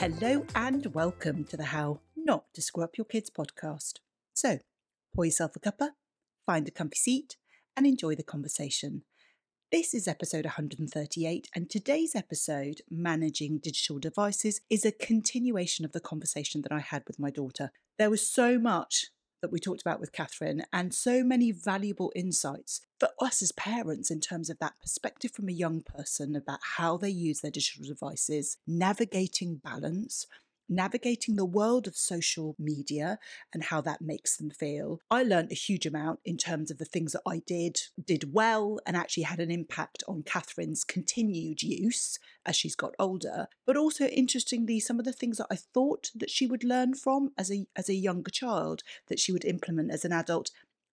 Hello and welcome to the How Not to Screw Up Your Kids podcast. So, pour yourself a cuppa, find a comfy seat, and enjoy the conversation. This is episode 138, and today's episode, Managing Digital Devices, is a continuation of the conversation that I had with my daughter. There was so much that we talked about with Catherine and so many valuable insights for us as parents in terms of that perspective from a young person about how they use their digital devices, navigating balance, navigating the world of social media and how that makes them feel. I learned a huge amount in terms of the things that I did, did well, and actually had an impact on Catherine's continued use as she's got older. But also, interestingly, some of the things that I thought that she would learn from as a as a younger child that she would implement as an adult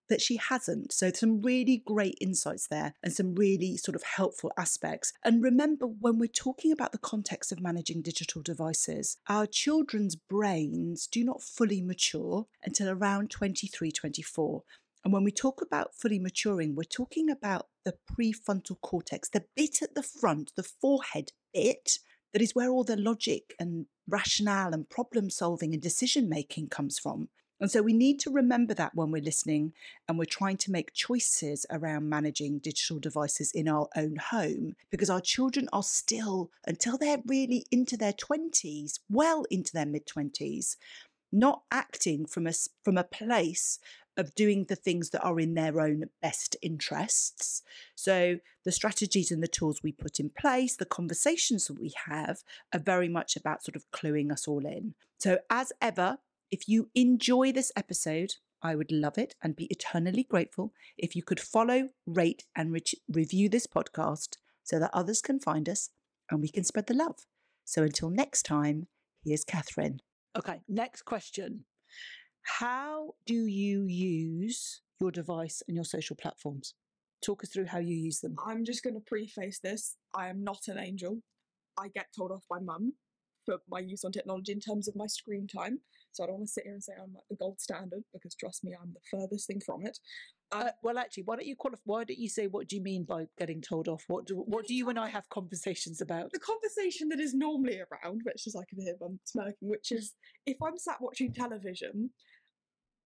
that she hasn't. So, some really great insights there and some really sort of helpful aspects. And remember, when we're talking about the context of managing digital devices, our children's brains do not fully mature until around 23, 24. And when we talk about fully maturing, we're talking about the prefrontal cortex, the bit at the front, the forehead bit, that is where all the logic and rationale and problem solving and decision making comes from. And so we need to remember that when we're listening and we're trying to make choices around managing digital devices in our own home, because our children are still, until they're really into their 20s, well into their mid 20s, not acting from a, from a place of doing the things that are in their own best interests. So, the strategies and the tools we put in place, the conversations that we have, are very much about sort of cluing us all in. So, as ever, if you enjoy this episode, I would love it and be eternally grateful if you could follow, rate, and re- review this podcast so that others can find us and we can spread the love. So until next time, here's Catherine. Okay, next question. How do you use your device and your social platforms? Talk us through how you use them. I'm just going to preface this. I am not an angel. I get told off by mum for my use on technology in terms of my screen time. So I don't want to sit here and say I'm like the gold standard because trust me, I'm the furthest thing from it. Um, uh, well, actually, why don't you qualify? Why don't you say what do you mean by getting told off? What do what do you and I have conversations about? The conversation that is normally around, which is I can hear them smirking, which is if I'm sat watching television,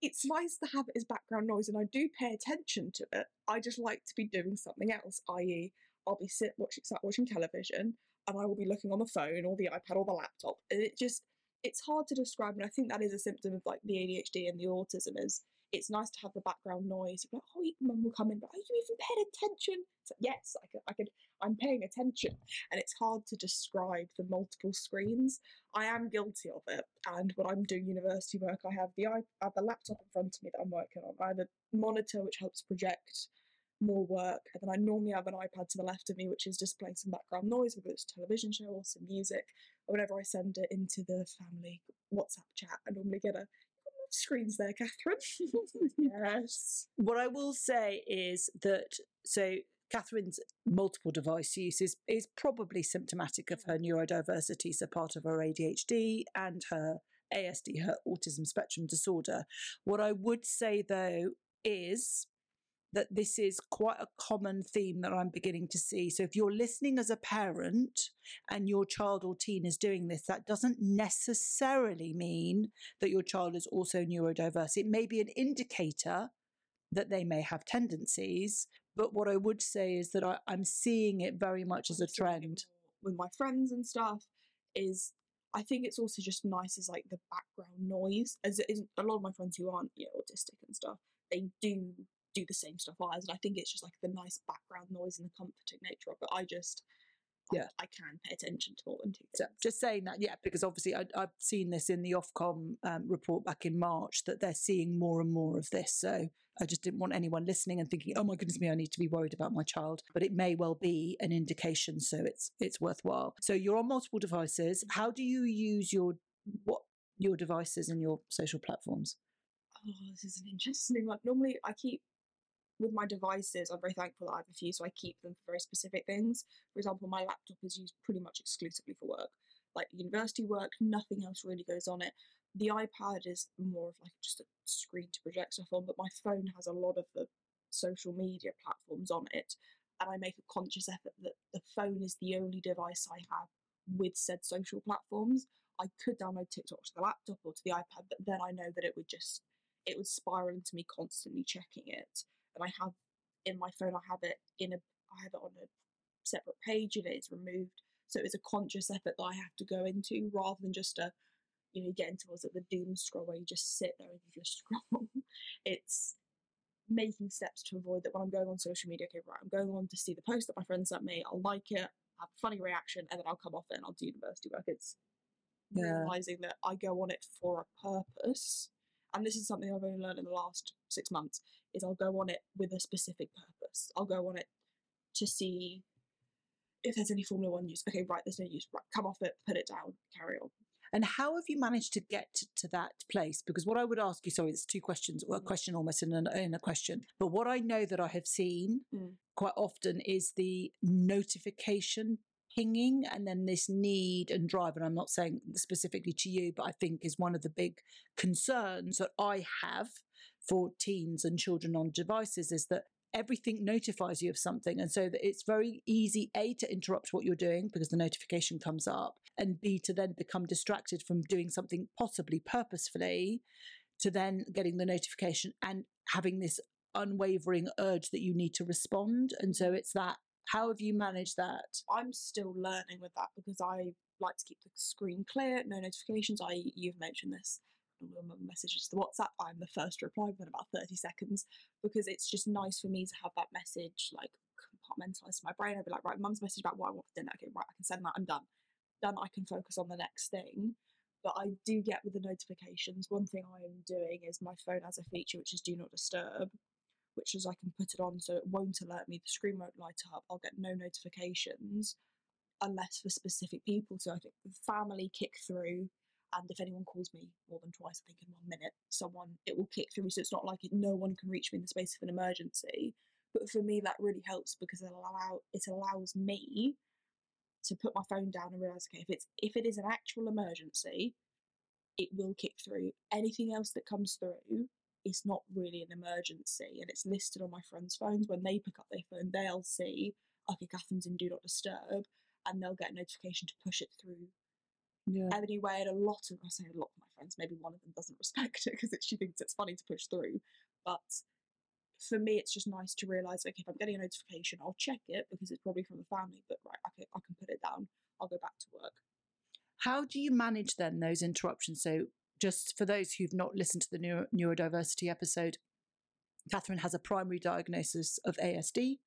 it's nice to have it as background noise, and I do pay attention to it. I just like to be doing something else, i.e., I'll be sit watching sat watching television, and I will be looking on the phone or the iPad or the laptop, and it just it's hard to describe, and I think that is a symptom of like the ADHD and the autism. Is it's nice to have the background noise. Like, oh, mum will come in, but are you even paying attention? Yes, I could, I could, I'm paying attention, and it's hard to describe the multiple screens. I am guilty of it, and when I'm doing university work, I have the I have the laptop in front of me that I'm working on. I have a monitor which helps project more work. And then I normally have an iPad to the left of me, which is displaying some background noise, whether it's a television show or some music. Or whenever I send it into the family WhatsApp chat, I normally get a screens there, Catherine. yes. What I will say is that so Catherine's multiple device use is, is probably symptomatic of her neurodiversity, so part of her ADHD and her ASD, her autism spectrum disorder. What I would say though is that this is quite a common theme that I'm beginning to see. So if you're listening as a parent and your child or teen is doing this, that doesn't necessarily mean that your child is also neurodiverse. It may be an indicator that they may have tendencies. But what I would say is that I, am seeing it very much as a trend. With my friends and stuff, is I think it's also just nice as like the background noise. As it is a lot of my friends who aren't, you know, autistic and stuff, they do do the same stuff as. And I think it's just like the nice background noise and the comforting nature of it. I just yeah, I, I can pay attention to more than two. So just saying that, yeah, because obviously I, have seen this in the Ofcom um, report back in March that they're seeing more and more of this. So I just didn't want anyone listening and thinking, "Oh my goodness me, I need to be worried about my child." But it may well be an indication, so it's it's worthwhile. So you're on multiple devices. Mm-hmm. How do you use your what your devices and your social platforms? Oh, this is an interesting one. Normally, I keep with my devices, I'm very thankful that I have a few, so I keep them for very specific things. For example, my laptop is used pretty much exclusively for work, like university work. Nothing else really goes on it. The iPad is more of like just a screen to project stuff on, but my phone has a lot of the social media platforms on it, and I make a conscious effort that the phone is the only device I have with said social platforms. I could download TikTok to the laptop or to the iPad, but then I know that it would just it would spiral into me constantly checking it. And I have in my phone, I have it in a I have it on a separate page and it's removed. So it's a conscious effort that I have to go into rather than just a you know, get into was it the doom scroll where you just sit there and you just scroll. it's making steps to avoid that when I'm going on social media, okay, right, I'm going on to see the post that my friend sent me, I'll like it, have a funny reaction, and then I'll come off it and I'll do university work. It's Yeah. realizing that I go on it for a purpose. And this is something I've only learned in the last six months, is I'll go on it with a specific purpose. I'll go on it to see if there's any Formula One news. Okay, right, there's no use. Right, come off it, put it down, carry on. And how have you managed to get to, to that place? Because what I would ask you, sorry, it's two questions, or a Mm. question almost in, an, in a question. But what I know that I have seen Mm. quite often is the notification pinging and then this need and drive. And I'm not saying specifically to you, but I think is one of the big concerns that I have for teens and children on devices is that everything notifies you of something and so that it's very easy a to interrupt what you're doing because the notification comes up and b to then become distracted from doing something possibly purposefully to then getting the notification and having this unwavering urge that you need to respond and so it's that how have you managed that I'm still learning with that because I like to keep the screen clear, no notifications. I you've mentioned this. Messages to WhatsApp. I'm the first to reply within about 30 seconds because it's just nice for me to have that message like compartmentalized to my brain. I'd be like, right, mum's message about what I want for dinner. Okay, right, I can send that. I'm done. Done. I can focus on the next thing. But I do get with the notifications. One thing I am doing is my phone has a feature which is do not disturb, which is I can put it on so it won't alert me. The screen won't light up. I'll get no notifications unless for specific people. So I think family kick through, and if anyone calls me more than twice, I think in one minute, someone it will kick through. me. So it's not like it, no one can reach me in the space of an emergency. But for me, that really helps because it allow it allows me to put my phone down and realize, okay, if it's if it is an actual emergency, it will kick through. Anything else that comes through is not really an emergency, and it's listed on my friends' phones. When they pick up their phone, they'll see, okay, Catherine's in Do Not Disturb, and they'll get a notification to push it through yeah anyway. And a lot of, I say a lot of my friends, maybe one of them doesn't respect it because she thinks it's funny to push through. But for me, it's just nice to realise, okay, if I'm getting a notification, I'll check it because it's probably from the family. But right, okay, I can put it down. I'll go back to work. How do you manage then those interruptions? So, just for those who've not listened to the neuro- neurodiversity episode, Catherine has a primary diagnosis of ASD,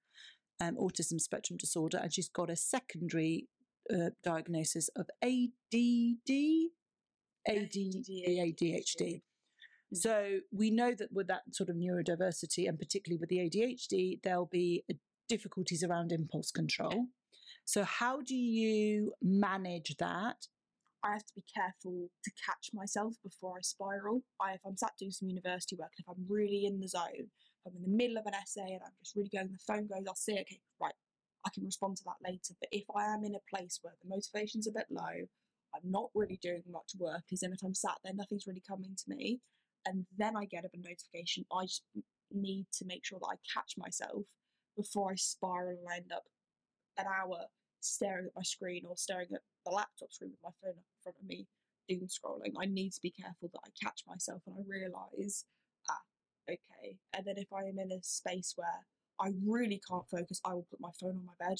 um, autism spectrum disorder, and she's got a secondary uh, diagnosis of ADD, ADD, ADHD. So we know that with that sort of neurodiversity, and particularly with the ADHD, there'll be uh, difficulties around impulse control. So how do you manage that? I have to be careful to catch myself before I spiral. I, if I'm sat doing some university work, and if I'm really in the zone, if I'm in the middle of an essay and I'm just really going, the phone goes, I'll see, okay, right, I can respond to that later. But if I am in a place where the motivation's a bit low, I'm not really doing much work, as in if I'm sat there, nothing's really coming to me, and then I get a notification, I just need to make sure that I catch myself before I spiral and end up an hour staring at my screen or staring at the laptop screen with my phone up in front of me, doom scrolling. I need to be careful that I catch myself and I realise, ah, okay. And then if I am in a space where I really can't focus, I will put my phone on my bed,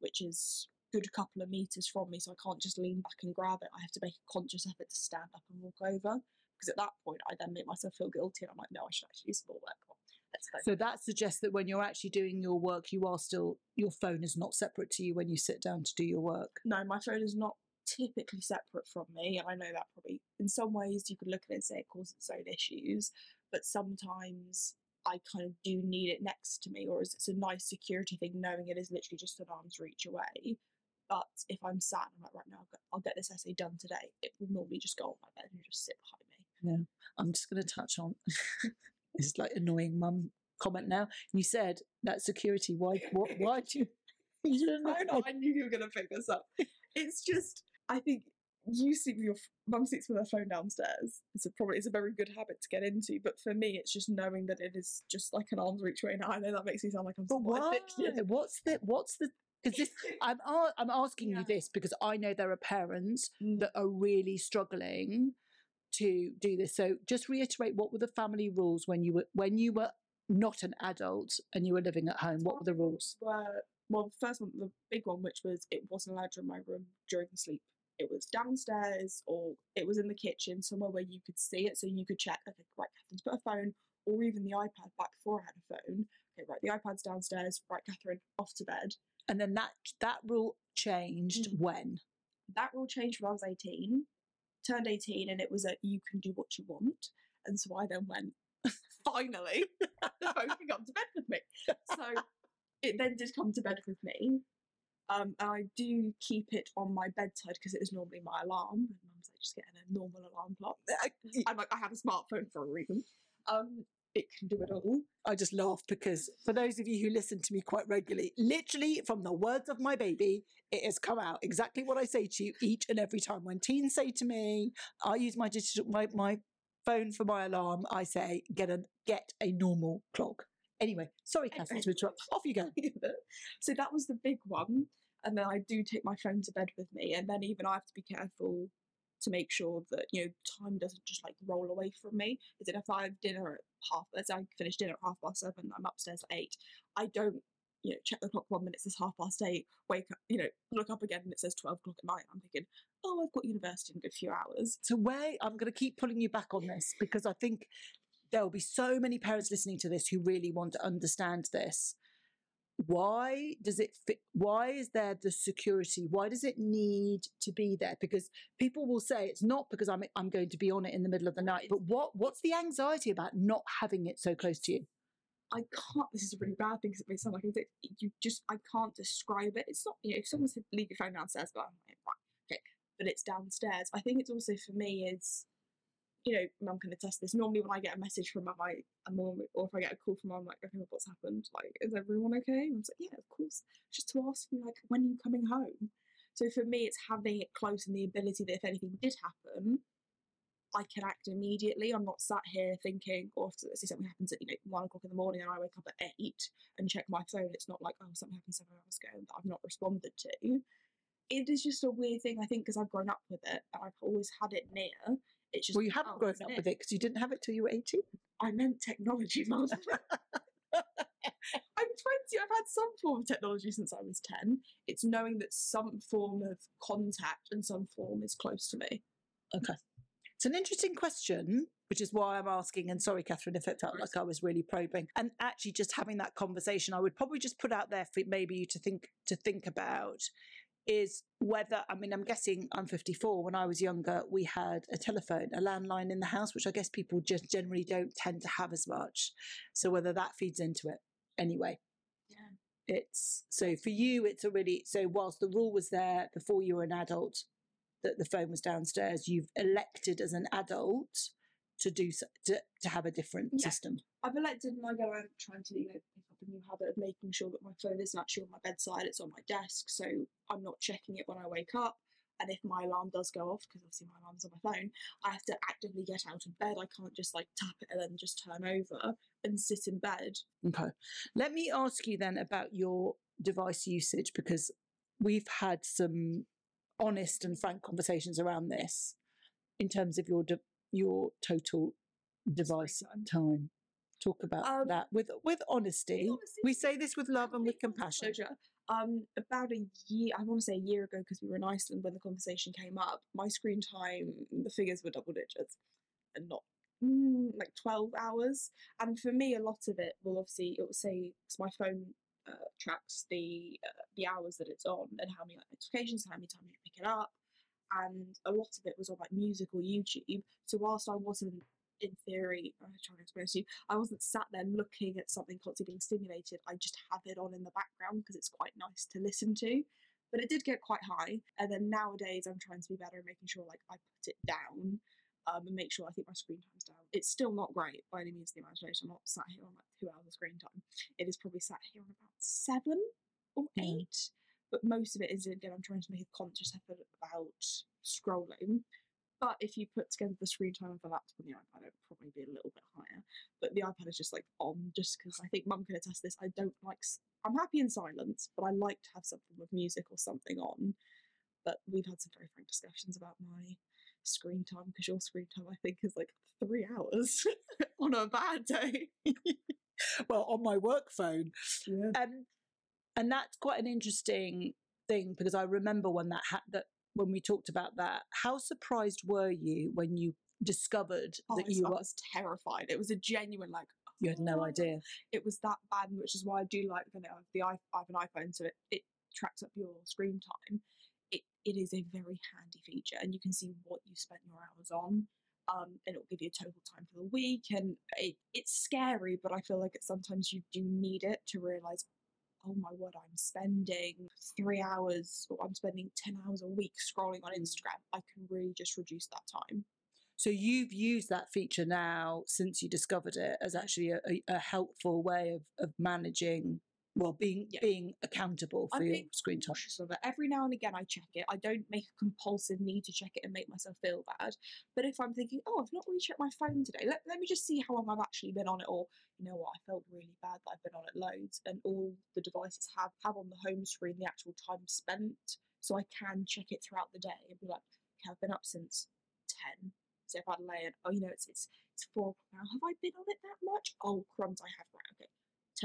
which is a good couple of meters from me, so I can't just lean back and grab it. I have to make a conscious effort to stand up and walk over. Because at that point, I then make myself feel guilty, and I'm like, no, I should actually do some more work. On, let's go. So that suggests that when you're actually doing your work, you are still your phone is not separate to you when you sit down to do your work. no, my phone is not typically separate from me, and I know that probably in some ways you could look at it and say it causes its own issues, but sometimes I kind of do need it next to me, or is it's a nice security thing knowing it is literally just an arm's reach away. But if I'm sat and I'm like, right now, I'll get, I'll get this essay done today, it will normally just go on my bed and just sit behind me. Yeah, I'm just going to touch on this like annoying mum comment now. You said that security. Why? What? Why do you? you know. I know, I knew you were going to pick this up. It's just, I think you sleep with your mum sleeps with her phone downstairs. It's a probably it's a very good habit to get into, but for me, it's just knowing that it is just like an arm's reach away. Now I know that makes me sound like I'm But why? addicted. What's the? What's the? because this I'm I'm asking Yeah. you this because I know there are parents Mm. that are really struggling to do this. So just reiterate what were the family rules when you were when you were not an adult and you were living at home. What were the rules? Were well, the first one, the big one, which was it wasn't allowed in my room during sleep. It was downstairs or it was in the kitchen, somewhere where you could see it, so you could check. Okay, right, Catherine's put a phone, or even the iPad back before I had a phone. Okay, right, the iPad's downstairs. Right, Catherine, off to bed. And then that that rule changed Mm. when? that rule changed when I was 18, turned 18, and it was a you can do what you want. And so I then went, finally, the phone can come to bed with me. So it then did come to bed with me. Um, and I do keep it on my bedside because it is normally my alarm. And mum's like, just getting a normal alarm clock. I'm like, I have a smartphone for a reason. Um, it can do it all. I just laugh because for those of you who listen to me quite regularly, literally from the words of my baby, it has come out exactly what I say to you each and every time. When teens say to me, I use my digital my, my phone for my alarm, I say, get a get a normal clock. Anyway, sorry, Catherine, to interrupt. Off you go. so that was the big one. And then I do take my phone to bed with me. And then even I have to be careful to make sure that, you know, time doesn't just like roll away from me. Is it if I have dinner at half, let's I finish dinner at half past seven, I'm upstairs at eight, I don't, you know, check the clock one minute, it says half past eight, wake up, you know, look up again and it says 12 o'clock at night. I'm thinking, oh, I've got university in a good few hours. So where I'm going to keep pulling you back on this because I think there will be so many parents listening to this who really want to understand this. Why does it fit? Why is there the security? Why does it need to be there? Because people will say it's not because I'm I'm going to be on it in the middle of the night. But what what's the anxiety about not having it so close to you? I can't. This is a really bad thing because it may sound like it, you just. I can't describe it. It's not. You know, if someone said leave your phone downstairs, but I'm like, right, okay, but it's downstairs. I think it's also for me is, you know, mum can attest this. Normally, when I get a message from my mum, or if I get a call from mum, I'm like, okay, what's happened? Like, is everyone okay? And I was like, yeah, of course. Just to ask me like, when are you coming home? So for me, it's having it close and the ability that if anything did happen, I can act immediately. I'm not sat here thinking, or if let's say something happens at you know one o'clock in the morning and I wake up at eight and check my phone. It's not like oh something happened seven hours ago that I've not responded to. It is just a weird thing I think because I've grown up with it and I've always had it near. It's just Well, you haven't grown up near. with it because you didn't have it till you were 18. I meant technology, mum. I'm 20. I've had some form of technology since I was 10. It's knowing that some form of contact and some form is close to me. Okay. It's an interesting question, which is why I'm asking. And sorry, Catherine, if it felt like I was really probing. And actually, just having that conversation, I would probably just put out there for maybe you to think to think about is whether I mean I'm guessing I'm 54. When I was younger, we had a telephone, a landline in the house, which I guess people just generally don't tend to have as much. So whether that feeds into it anyway. Yeah. It's so for you, it's already so whilst the rule was there before you were an adult that the phone was downstairs, you've elected as an adult to do so, to, to have a different Yeah. system. I've elected and I go around trying to, you know, pick up a new habit of making sure that my phone isn't actually on my bedside, it's on my desk. So I'm not checking it when I wake up. And if my alarm does go off, because obviously my alarm's on my phone, I have to actively get out of bed. I can't just like tap it and then just turn over and sit in bed. Okay. Let me ask you then about your device usage because we've had some honest and frank conversations around this in terms of your de- your total device time. time. Talk about Um, that with with honesty. honesty, We say this with love and with compassion. Um, about a year, I want to say a year ago, because we were in Iceland when the conversation came up. My screen time, the figures were double digits, and not mm, like twelve hours. And for me, a lot of it will obviously it will say 'cause my phone uh, tracks the uh, the hours that it's on and how many like, notifications, how many times you pick it up, and a lot of it was on like music or YouTube. So whilst I wasn't in theory, I'm trying to explain to you, I wasn't sat there looking at something constantly being stimulated. I just have it on in the background because it's quite nice to listen to. But it did get quite high, and then nowadays I'm trying to be better and making sure like I put it down um, and make sure I think my screen time's down. It's still not great by any means of the imagination. I'm not sat here on like two hours of screen time. It is probably sat here on about seven or eight. But most of it is again I'm trying to make a conscious effort about scrolling. But if you put together the screen time of the laptop and the iPad, it would probably be a little bit higher. But the iPad is just like on, just because I think Mum can attest this. I don't like. I'm happy in silence, but I like to have something with music or something on. But we've had some very frank discussions about my screen time because your screen time I think is like three hours on a bad day. well, on my work phone. Yeah. Um, and that's quite an interesting thing because I remember when that ha- that when we talked about that. How surprised were you when you discovered Oh, that you I were, was terrified. It was a genuine like. you had no "Oh." idea? It was that bad, which is why I do like you know the i I have an iPhone, so it, it tracks up your screen time. It it is a very handy feature, and you can see what you spent your hours on. Um, and it'll give you a total time for the week, and it, it's scary, but I feel like it, sometimes you do need it to realize, oh my word, I'm spending three hours, or I'm spending ten hours a week scrolling on mm. Instagram. I can really just reduce that time. So you've used that feature now since you discovered it as mm. actually a, a, a helpful way of, of managing, well, being Yeah. being accountable for I'm your screen time. of it. Every now and again, I check it. I don't make a compulsive need to check it and make myself feel bad. But if I'm thinking, oh, I've not really checked my phone today, let, let me just see how long I've actually been on it. Or, you know what, I felt really bad that I've been on it loads. And all the devices have, have on the home screen the actual time spent. So I can check it throughout the day and be like, okay, I've been up since 10. So if I lay it, oh, you know, it's, it's, it's four o'clock now. Have I been on it that much? Oh, crumbs, I have. Right, okay.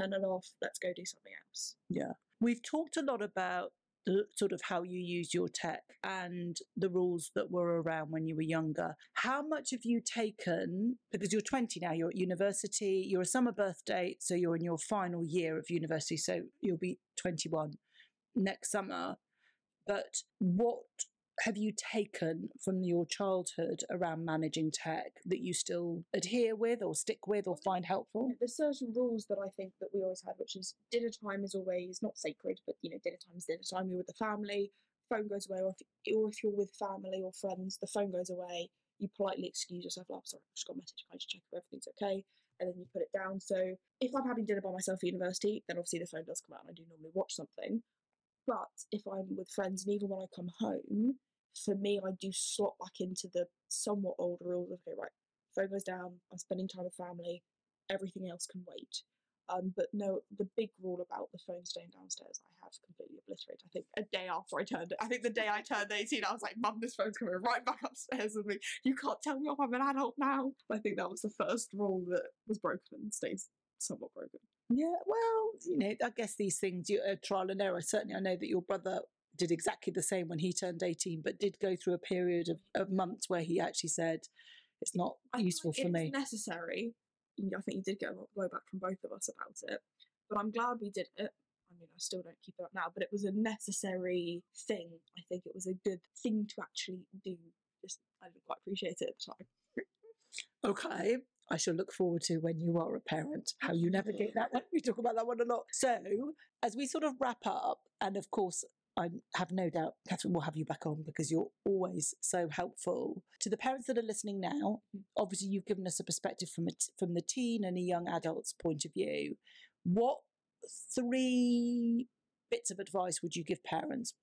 Turn it off. Let's go do something else. Yeah. We've talked a lot about the sort of how you use your tech and the rules that were around when you were younger. How much have you taken? Because you're 20 now, you're at university, you're a summer birth date, so you're in your final year of university, so you'll be 21 next summer. But what have you taken from your childhood around managing tech that you still adhere with or stick with or find helpful? There's certain rules that I think that we always had, which is dinner time is always not sacred, but you know, dinner time is dinner time. You're with the family, phone goes away, or if, or if you're with family or friends, the phone goes away. You politely excuse yourself. Oh, I'm sorry, I've just got a message. Can I just check if everything's okay? And then you put it down. So if I'm having dinner by myself at university, then obviously the phone does come out, and I do normally watch something. But if I'm with friends, and even when I come home, for me, I do slot back into the somewhat older rules of okay, right, phone goes down. I'm spending time with family everything else can wait. Um, but no, the big rule about the phone staying downstairs, I have completely obliterated. I think a day after I turned it, I think the day I turned 18, I was like, Mum, this phone's coming right back upstairs with me. You can't tell me off, I'm an adult now. I think that was the first rule that was broken and stays somewhat broken. Yeah, well, you know, I guess these things, you uh, trial and error. Certainly, I know that your brother did exactly the same when he turned 18, but did go through a period of, of months where he actually said, it's not I useful like for me. necessary. I think you did get a lot of blowback from both of us about it, but I'm glad we did it. I mean, I still don't keep it up now, but it was a necessary thing. I think it was a good thing to actually do. Just I didn't quite appreciate it at the time. Okay. I shall look forward to when you are a parent, how you navigate that one. We talk about that one a lot. So, as we sort of wrap up, and of course, I have no doubt Catherine will have you back on because you're always so helpful. To the parents that are listening now, obviously you've given us a perspective from a t- from the teen and a young adult's point of view. What three bits of advice would you give parents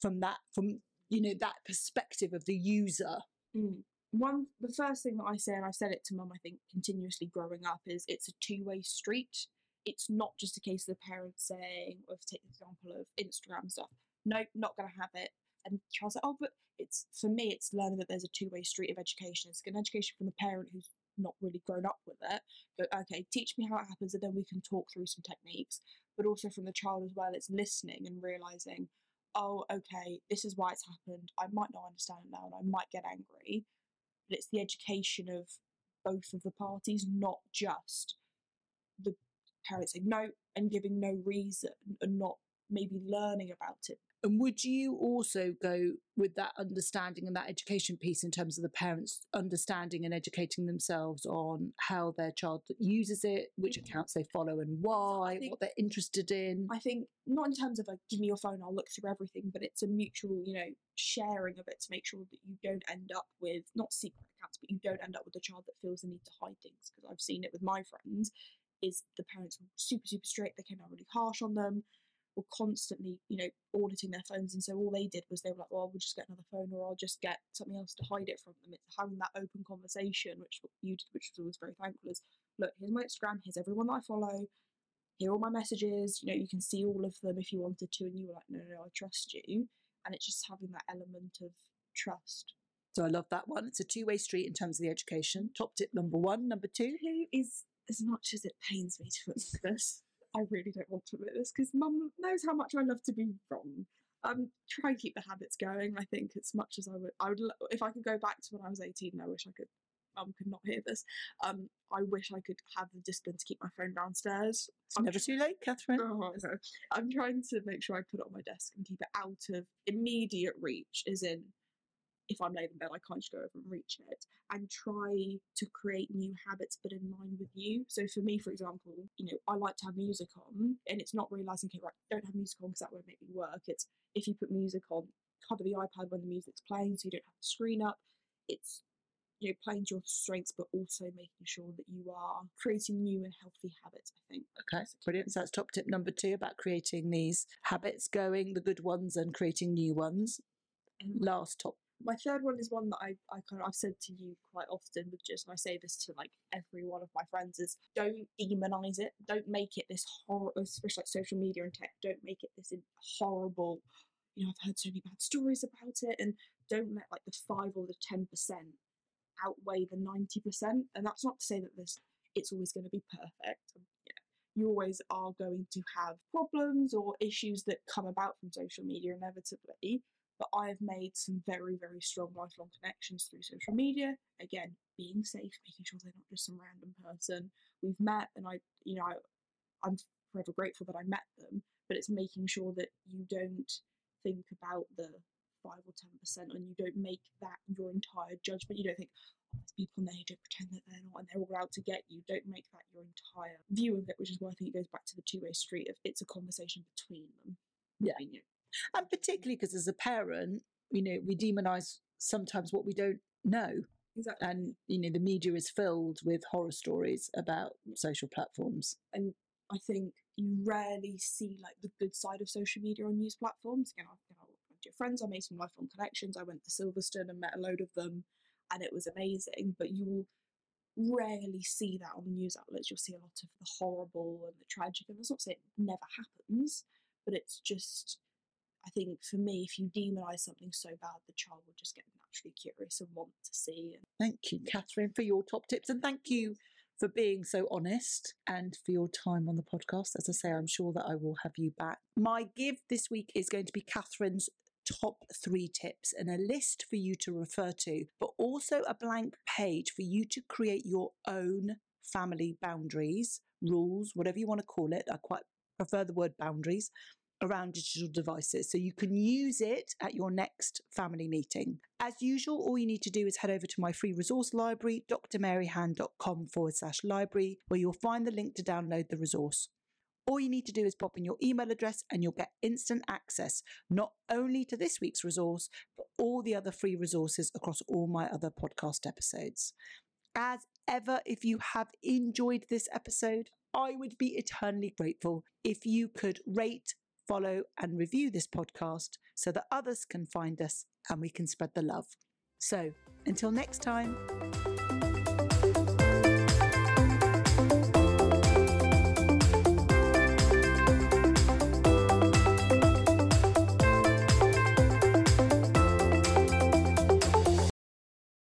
from that from you know that perspective of the user? Mm. One, the first thing that I say, and I've said it to mum, I think continuously growing up, is it's a two-way street. It's not just a case of the parents saying, or take the example of Instagram stuff, no, not going to have it. And Charles said, oh, but it's for me, it's learning that there's a two-way street of education. It's an education from the parent who's not really grown up with it. Go, okay, teach me how it happens, and then we can talk through some techniques. But also from the child as well, it's listening and realizing, oh, okay, this is why it's happened. I might not understand it now, and I might get angry but it's the education of both of the parties, not just the parents saying no and giving no reason and not maybe learning about it. And would you also go with that understanding and that education piece in terms of the parents understanding and educating themselves on how their child uses it, which Mhm. accounts they follow and why, think- what they're interested in? I think not in terms of like give me your phone, I'll look through everything, but it's a mutual, you know, sharing of it to make sure that you don't end up with not secret accounts, but you don't end up with a child that feels the need to hide things. Because I've seen it with my friends, is the parents were super super strict. They came out really harsh on them. Were constantly, you know, auditing their phones, and so all they did was they were like, "Well, we'll just get another phone, or I'll just get something else to hide it from them." It's having that open conversation, which you did, which was always very thankful. Is look, here's my Instagram, here's everyone that I follow, here are all my messages. You know, you can see all of them if you wanted to, and you were like, no, no, no, I trust you. And it's just having that element of trust. So I love that one. It's a two way street in terms of the education. Top tip number one. Number two. Who is, as much as it pains me to admit this, I really don't want to admit this because mum knows how much I love to be wrong. Um, try and keep the habits going. I think as much as I would, I would, if I could go back to when I was 18, I wish I could mum could not hear this. Um, I wish I could have the discipline to keep my phone downstairs. It's never too late, Catherine. Oh. I'm trying to make sure I put it on my desk and keep it out of immediate reach, as in if I'm laid in bed, I can't just go over and reach it, and try to create new habits but in line with you. So for me, for example, you know, I like to have music on, and it's not realizing, okay, right, don't have music on because that won't make me work. It's if you put music on, cover the iPad when the music's playing so you don't have the screen up. It's you know, playing to your strengths, but also making sure that you are creating new and healthy habits. I think. Okay, brilliant. So that's top tip number two about creating these habits going, the good ones, and creating new ones. Last top. My third one is one that I, I kind of I've said to you quite often with just and I say this to like every one of my friends is don't demonize it. Don't make it this horror especially like social media and tech don't make it this horrible you know I've heard so many bad stories about it and don't let like the five or the ten percent outweigh the ninety percent. And that's not to say that this it's always going to be perfect. Um, know, you always are going to have problems or issues that come about from social media inevitably but I have made some very, very strong lifelong connections through social media. Again, being safe, making sure they're not just some random person we've met, and I, you know, I, I'm forever grateful that I met them. But it's making sure that you don't think about the five or ten percent, and you don't make that your entire judgment. You don't think, oh, there's people in there who don't pretend that they're not, and they're all out to get you. Don't make that your entire view of it, which is why I think it goes back to the two-way street of it's a conversation between them. Yeah. you. And particularly because as a parent, you know, we demonize sometimes what we don't know. Exactly. And, you know, the media is filled with horror stories about social platforms. and I think you rarely see like the good side of social media on news platforms. You know, you know, I went to your friends, I made some lifelong connections. I went to Silverstone and met a load of them, and it was amazing. But you will rarely see that on news outlets. You'll see a lot of the horrible and the tragic, and that's not saying it never happens, but it's just. I think for me, if you demonise something so bad, the child will just get naturally curious and want to see. Thank you, Catherine, for your top tips. And thank you for being so honest and for your time on the podcast. As I say, I'm sure that I will have you back. My give this week is going to be Catherine's top three tips and a list for you to refer to, but also a blank page for you to create your own family boundaries, rules, whatever you want to call it. I quite prefer the word boundaries around digital devices. So you can use it at your next family meeting. As usual, all you need to do is head over to my free resource library, drmaryhan.com forward slash library, where you'll find the link to download the resource. All you need to do is pop in your email address and you'll get instant access not only to this week's resource, but all the other free resources across all my other podcast episodes. As ever, if you have enjoyed this episode, I would be eternally grateful if you could rate, follow, and review this podcast so that others can find us and we can spread the love. So, until next time.